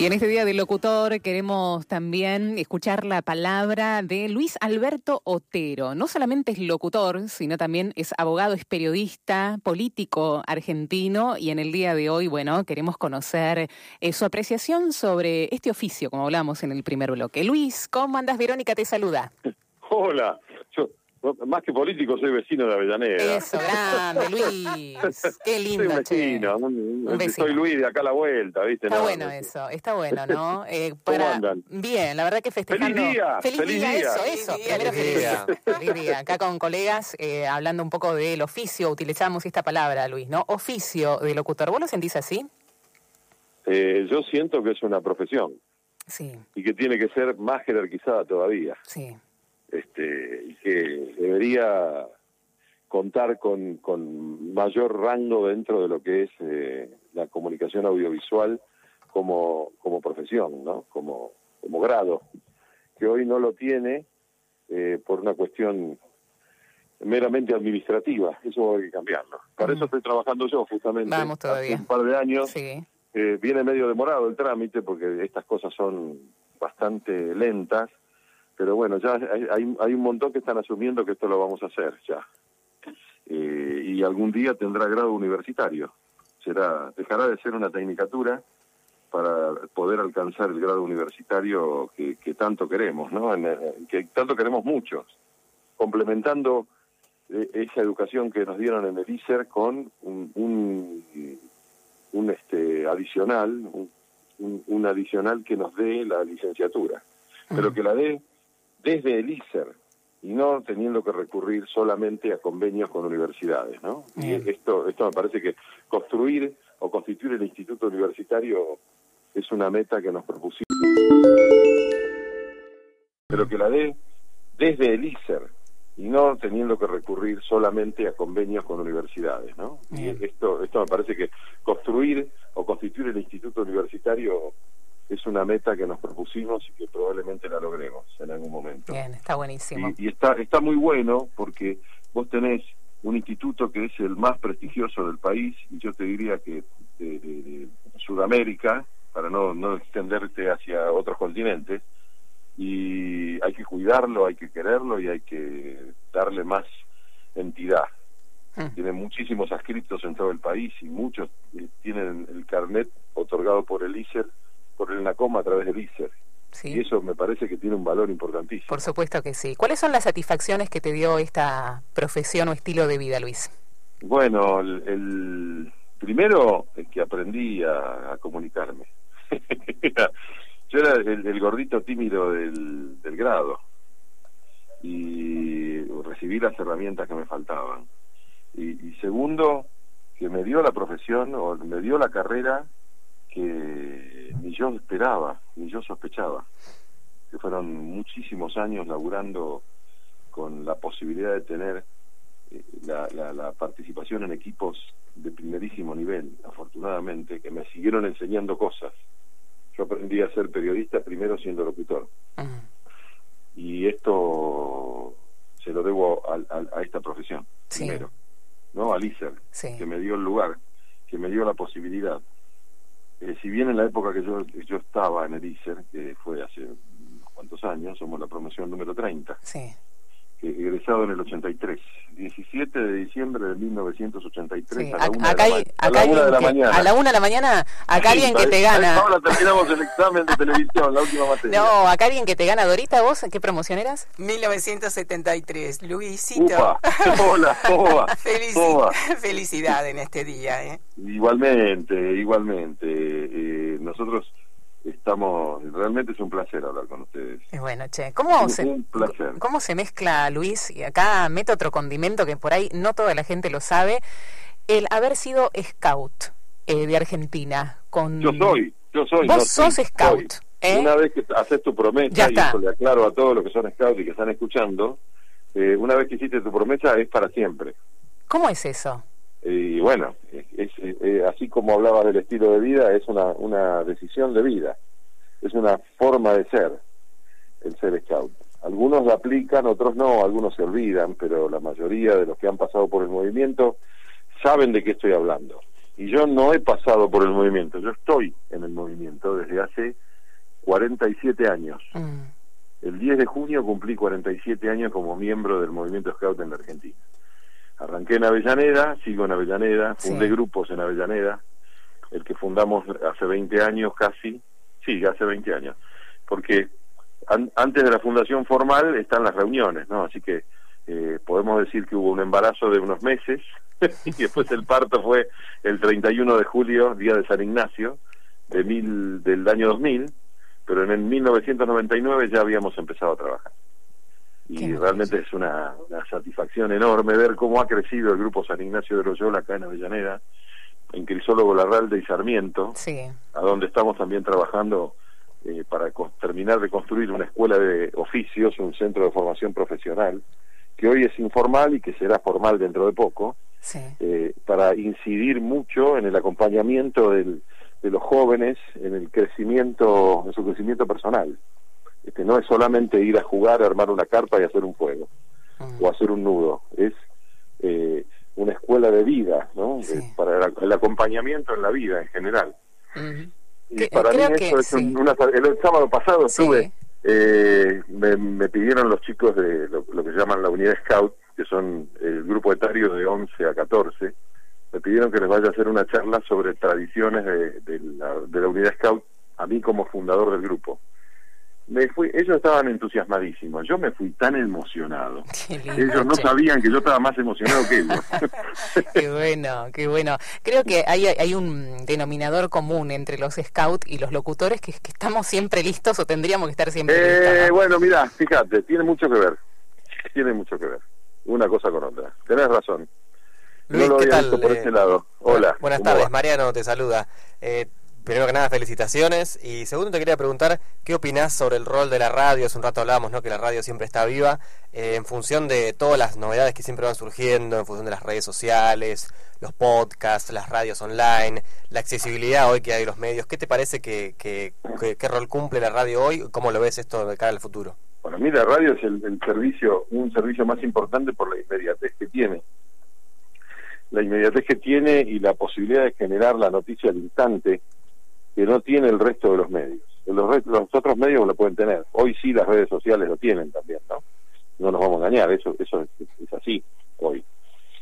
Y en este día del locutor queremos también escuchar la palabra de Luis Alberto Otero. No solamente es locutor, sino también es abogado, es periodista, político argentino y en el día de hoy, bueno, queremos conocer eh, su apreciación sobre este oficio, como hablamos en el primer bloque. Luis, ¿cómo andas? Verónica te saluda. Hola, más que político, soy vecino de Avellaneda. Eso, grande, Luis. Qué lindo, soy vecino, Soy Luis de acá a la vuelta, ¿viste? Está bueno eso, está bueno, ¿no? Eh, para... Bien, la verdad que festejando. ¡Feliz día! ¡Feliz, día, Eso, eso. Feliz día. Feliz día. Acá con colegas, eh, hablando un poco del oficio, utilizamos esta palabra, Luis, ¿no? Oficio de locutor. ¿Vos lo sentís así? Eh, yo siento que es una profesión. Sí. Y que tiene que ser más jerarquizada todavía. Sí contar con, con mayor rango dentro de lo que es eh, la comunicación audiovisual como, como profesión, ¿no? como, como grado, que hoy no lo tiene eh, por una cuestión meramente administrativa, eso hay que cambiarlo. Para eso estoy trabajando yo justamente. Vamos todavía. Hace un par de años. Sí. Eh, viene medio demorado el trámite porque estas cosas son bastante lentas pero bueno, ya hay, hay un montón que están asumiendo que esto lo vamos a hacer ya. Eh, y algún día tendrá grado universitario. Será, dejará de ser una tecnicatura para poder alcanzar el grado universitario que, tanto queremos, ¿no? que tanto queremos muchos, complementando eh, esa educación que nos dieron en el ISER con un, un, este adicional, un, un, adicional que nos dé la licenciatura, pero que la dé desde el ISER y no teniendo que recurrir solamente a convenios con universidades, ¿no? Y esto, esto me parece que construir o constituir el instituto universitario es una meta que nos propusimos, pero que la dé desde el ISER y no teniendo que recurrir solamente a convenios con universidades, ¿no? Y esto, esto me parece que construir o constituir el instituto universitario es una meta que nos propusimos y que probablemente la logremos en algún momento. Bien, está buenísimo. Y, está, está muy bueno porque vos tenés un instituto que es el más prestigioso del país y yo te diría que de, Sudamérica, para no, no extenderte hacia otros continentes, y hay que cuidarlo, hay que quererlo y hay que darle más entidad. Hmm. Tiene muchísimos adscriptos en todo el país y muchos eh, tienen el carnet otorgado por el ISER por el NACOM a través del ISER. Y eso me parece que tiene un valor importantísimo. Por supuesto que sí. ¿Cuáles son las satisfacciones que te dio esta profesión o estilo de vida, Luis? Bueno, el, primero es que aprendí a, comunicarme. Yo era el, gordito tímido del, grado y recibí las herramientas que me faltaban. y segundo, que me dio la profesión o me dio la carrera que ni yo esperaba, ni yo sospechaba, que fueron muchísimos años laburando con la posibilidad de tener eh, la, la, participación en equipos de primerísimo nivel, afortunadamente, que me siguieron enseñando cosas. Yo aprendí a ser periodista primero siendo locutor. Y esto se lo debo a, esta profesión, primero, ¿no? Al ISER, que me dio el lugar, que me dio la posibilidad. Eh, si bien en la época que yo, yo estaba en el ISER, que fue hace unos cuantos años, somos la promoción número 30, sí. Egresado en el 83, 17 de diciembre de 1983 a la una, de, la, mañana. A la una de la mañana, acá alguien que te gana. Ahora terminamos el examen de televisión, la última materia. No, acá alguien que te gana. Dorita, ¿vos qué promoción eras? 1973, Luisito. Upa, hola, hola, Felicidad en este día. ¿eh? Igualmente, igualmente. Eh, nosotros estamos, realmente es un placer hablar con ustedes. Es bueno, che, ¿cómo, se, ¿cómo se mezcla, Luis? Y acá meto otro condimento que por ahí no toda la gente lo sabe, el haber sido scout eh, de Argentina. Con... Yo soy, yo soy. Vos sos scout. ¿eh? Una vez que haces tu promesa, y eso le aclaro a todos los que son scouts y que están escuchando, eh, una vez que hiciste tu promesa es para siempre. ¿Cómo es eso? Y bueno, es, así como hablaba del estilo de vida, es una, una decisión de vida, es una forma de ser el ser scout. Algunos la aplican, otros no, algunos se olvidan, pero la mayoría de los que han pasado por el movimiento saben de qué estoy hablando. y yo no he pasado por el movimiento, yo estoy en el movimiento desde hace 47 años. Mm. El 10 de junio cumplí 47 años como miembro del movimiento Scout en la Argentina. Arranqué en Avellaneda, sigo en Avellaneda, fundé grupos en Avellaneda, el que fundamos hace 20 años casi, sí, hace 20 años, porque antes de la fundación formal están las reuniones, ¿no? Así que eh, podemos decir que hubo un embarazo de unos meses y después el parto fue el 31 de julio, día de San Ignacio, de mil, del año 2000, pero en el 1999 ya habíamos empezado a trabajar. Y realmente es una, satisfacción enorme ver cómo ha crecido el grupo San Ignacio de Loyola acá en Avellaneda, en Crisólogo Larralde y Sarmiento, a donde estamos también trabajando eh, para terminar de construir una escuela de oficios, un centro de formación profesional, que hoy es informal y que será formal dentro de poco, eh, para incidir mucho en el acompañamiento del, de los jóvenes en el crecimiento, en su crecimiento personal. Este, no es solamente ir a jugar, armar una carpa y hacer un juego, o hacer un nudo, es eh, una escuela de vida, ¿no? para el, acompañamiento en la vida en general. Y para mí eso es el sábado pasado estuve, eh, me, pidieron los chicos de lo, que llaman la unidad Scout, que son el grupo etario de 11 a 14, me pidieron que les vaya a hacer una charla sobre tradiciones de, la, de la unidad Scout, a mí como fundador del grupo me fui, ellos estaban entusiasmadísimos, yo me fui tan emocionado. Ellos no sabían que yo estaba más emocionado que ellos. qué bueno, qué bueno. Creo que hay, hay un denominador común entre los scouts y los locutores que es que estamos siempre listos o tendríamos que estar siempre eh, listos. Bueno, mira, fíjate, tiene mucho que ver. Tiene mucho que ver. Una cosa con otra. Tenés razón. Luis, no lo ¿qué tal? por este lado. Hola. Buenas tardes, Mariano te saluda. Eh, primero que nada, felicitaciones. Y segundo, te quería preguntar, ¿qué opinás sobre el rol de la radio? Hace un rato hablábamos, ¿no? Que la radio siempre está viva, eh, en función de todas las novedades que siempre van surgiendo, en función de las redes sociales, los podcasts, las radios online, la accesibilidad hoy que hay los medios. ¿Qué te parece que, que, qué rol cumple la radio hoy? ¿Cómo lo ves esto de cara al futuro? Bueno, mira, la radio es el, el servicio, un servicio más importante por la inmediatez que tiene la inmediatez que tiene y la posibilidad de generar la noticia al instante que no tiene el resto de los medios. Los, los otros medios lo pueden tener. Hoy sí las redes sociales lo tienen también, ¿no? No nos vamos a engañar, eso, eso es, así hoy.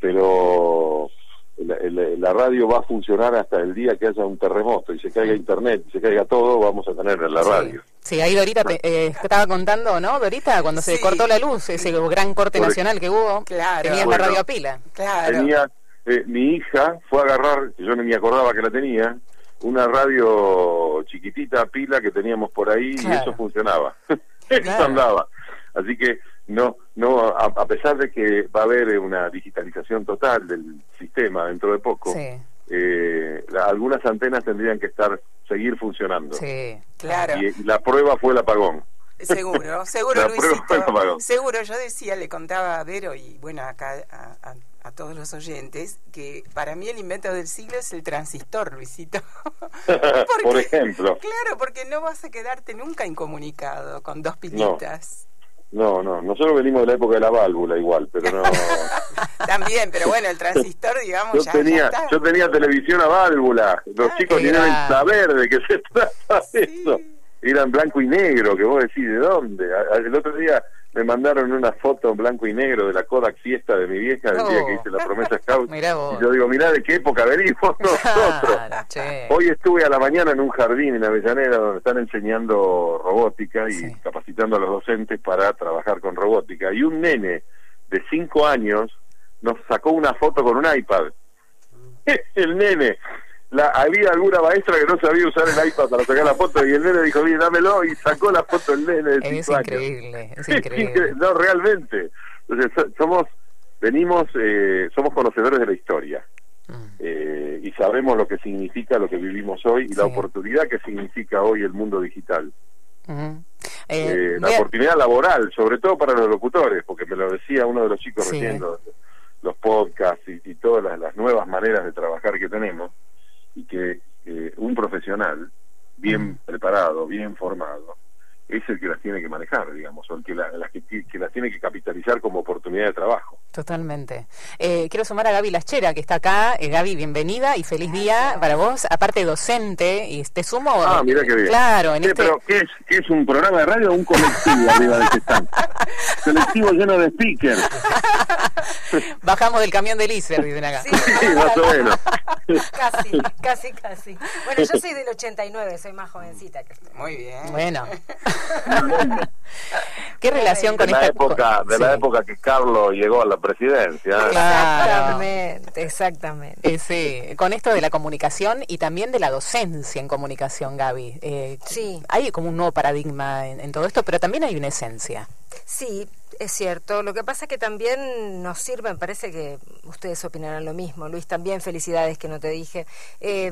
Pero la, radio va a funcionar hasta el día que haya un terremoto y se caiga internet, y se caiga todo, vamos a tener en la radio. Sí, ahí Dorita eh, estaba contando, ¿no? Dorita, cuando se cortó la luz, ese gran corte nacional que hubo, claro. tenía la radio a pila. Claro. Tenía, eh, mi hija fue a agarrar, yo no me acordaba que la tenía, una radio chiquitita, pila que teníamos por ahí y eso funcionaba. eso andaba. Así que no, no, a, pesar de que va a haber una digitalización total del sistema dentro de poco, eh, algunas antenas tendrían que estar, seguir funcionando. Sí, claro. Y, la prueba fue el apagón. Seguro, seguro, Luisito. Seguro, yo decía, le contaba a Vero y bueno, acá a a todos los oyentes que para mí el invento del siglo es el transistor, Luisito. Por ejemplo. Claro, porque no vas a quedarte nunca incomunicado con dos pilitas. No. No, nosotros venimos de la época de la válvula igual, pero no... También, pero bueno, el transistor, digamos, yo ya, tenía, Yo tenía televisión a válvula, los ah, chicos ni deben saber de qué se trata eso. Era en blanco y negro, que vos decís, ¿de dónde? El otro día me mandaron una foto en blanco y negro de la Kodak fiesta de mi vieja el día que hice la promesa Scout. y yo digo, mirá de qué época venimos nosotros. Hoy estuve a la mañana en un jardín en Avellaneda donde están enseñando robótica y capacitando a los docentes para trabajar con robótica. Y un nene de cinco años nos sacó una foto con un iPad. el nene la, había alguna maestra que no sabía usar el iPad para sacar la foto y el nene dijo, bien, dámelo y sacó la foto del nene. De es increíble, es increíble. no, realmente. Entonces, somos, venimos, eh, somos conocedores de la historia. Mm. Eh, y sabemos lo que significa lo que vivimos hoy y la oportunidad que significa hoy el mundo digital. Eh, la oportunidad laboral, sobre todo para los locutores, porque me lo decía uno de los chicos recién, los, podcasts y, todas las, nuevas maneras de trabajar que tenemos y que un profesional bien preparado, bien formado, es el que las tiene que manejar, digamos, o el que, las que, las tiene que capitalizar como oportunidad de trabajo. Totalmente. Eh, quiero sumar a Gaby Laschera, que está acá. Eh, Gaby, bienvenida y feliz día para vos. Aparte docente, y te sumo... Ah, mira qué bien. Claro. En este... Pero, ¿qué es, ¿qué es un programa de radio o un colectivo arriba de este Colectivo lleno de speakers. Bajamos del camión del ICER, dicen acá. Sí, más o menos. Casi, casi, casi. Bueno, yo soy del 89, soy más jovencita que usted. Muy bien. Bueno. ¿Qué relación con de esta época De la época que Carlos llegó a la presidencia. Exactamente, exactamente. Eh, sí, con esto de la comunicación y también de la docencia en comunicación, Gaby. Eh, sí. Hay como un nuevo paradigma en todo esto, pero también hay una esencia. Sí, es cierto. Lo que pasa es que también nos sirve, me parece que ustedes opinarán lo mismo. Luis, también felicidades que no te dije. Eh,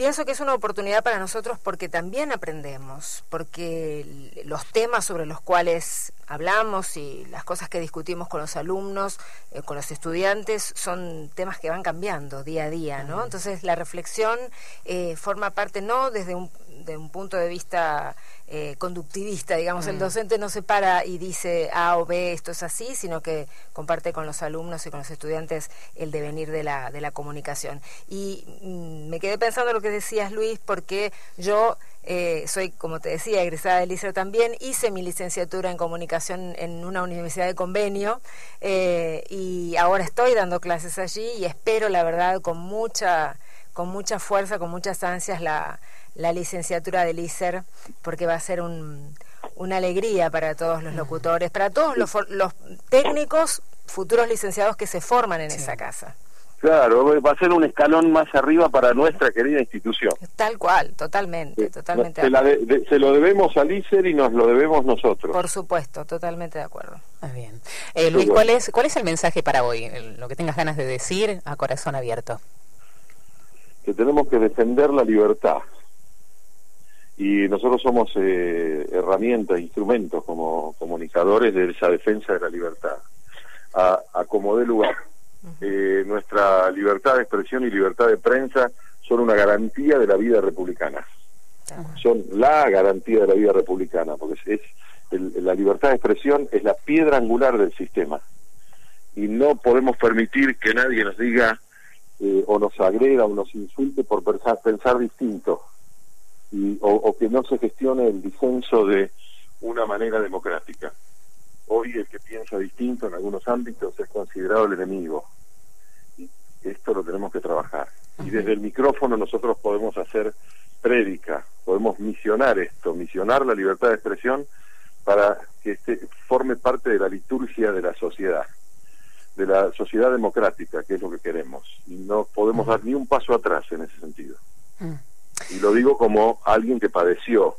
pienso que es una oportunidad para nosotros porque también aprendemos, porque los temas sobre los cuales hablamos y las cosas que discutimos con los alumnos, eh, con los estudiantes, son temas que van cambiando día a día, ¿no? Entonces la reflexión eh, forma parte no desde un, de un punto de vista eh, conductivista, digamos, el mm. docente no se para y dice A o B, esto es así, sino que comparte con los alumnos y con los estudiantes el devenir de la, de la comunicación. Y mm, me quedé pensando lo que decías, Luis, porque yo eh, soy, como te decía, egresada del liceo también, hice mi licenciatura en comunicación en una universidad de convenio eh, y ahora estoy dando clases allí y espero, la verdad, con mucha, con mucha fuerza, con muchas ansias la la licenciatura del ICER, porque va a ser un, una alegría para todos los locutores, para todos los, los técnicos futuros licenciados que se forman en esa casa. Claro, va a ser un escalón más arriba para nuestra querida institución. Tal cual, totalmente, totalmente. Se, se lo debemos al ICER y nos lo debemos nosotros. Por supuesto, totalmente de acuerdo. Muy bien. Eh, Luis, ¿cuál es, ¿cuál es el mensaje para hoy? Lo que tengas ganas de decir a corazón abierto. Que tenemos que defender la libertad y nosotros somos eh, herramientas, instrumentos como comunicadores de esa defensa de la libertad. A, a como dé lugar. Eh, nuestra libertad de expresión y libertad de prensa son una garantía de la vida republicana. Son la garantía de la vida republicana, porque es, la libertad de expresión es la piedra angular del sistema. Y no podemos permitir que nadie nos diga eh, o nos agreda o nos insulte por pensar, pensar distinto y, o, que no se gestione el disenso de una manera democrática. Hoy el que piensa distinto en algunos ámbitos es considerado el enemigo. Y esto lo tenemos que trabajar. Y desde el micrófono nosotros podemos hacer prédica, podemos misionar esto, misionar la libertad de expresión para que este forme parte de la liturgia de la sociedad, de la sociedad democrática, que es lo que queremos. Y no podemos dar ni un paso atrás en ese sentido. Y lo digo como alguien que padeció.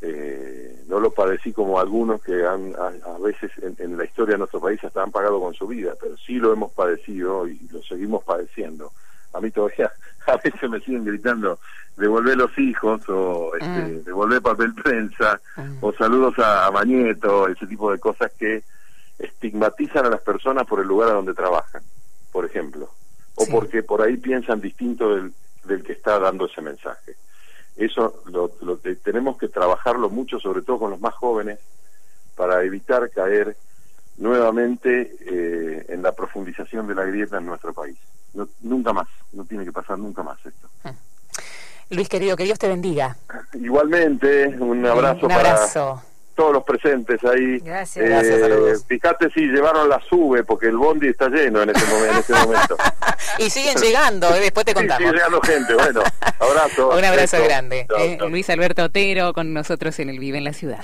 Eh, no lo padecí como algunos que han a, veces en, la historia de nuestro país hasta han pagado con su vida, pero sí lo hemos padecido y lo seguimos padeciendo. A mí todavía a veces me siguen gritando devolver los hijos o este, mm. devolver papel prensa mm. o saludos a, a Mañeto, ese tipo de cosas que estigmatizan a las personas por el lugar a donde trabajan, por ejemplo, o porque por ahí piensan distinto del, del que está dando ese mensaje. Eso lo, tenemos que trabajarlo mucho, sobre todo con los más jóvenes, para evitar caer nuevamente eh, en la profundización de la grieta en nuestro país. nunca más, no tiene que pasar nunca más esto. Mm. Luis querido, que Dios te bendiga. Igualmente, un abrazo, un abrazo todos los presentes ahí. Gracias, eh, Fíjate si llevaron la sube, porque el bondi está lleno en este, momento. En este momento. y siguen llegando, eh, después te contamos. sigue llegando gente, bueno, abrazo. Un abrazo grande. Eh, Luis Alberto Otero con nosotros en el Vive en la Ciudad.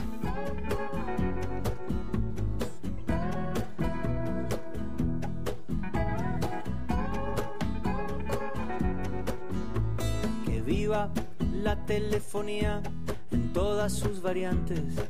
Que viva la telefonía en todas sus variantes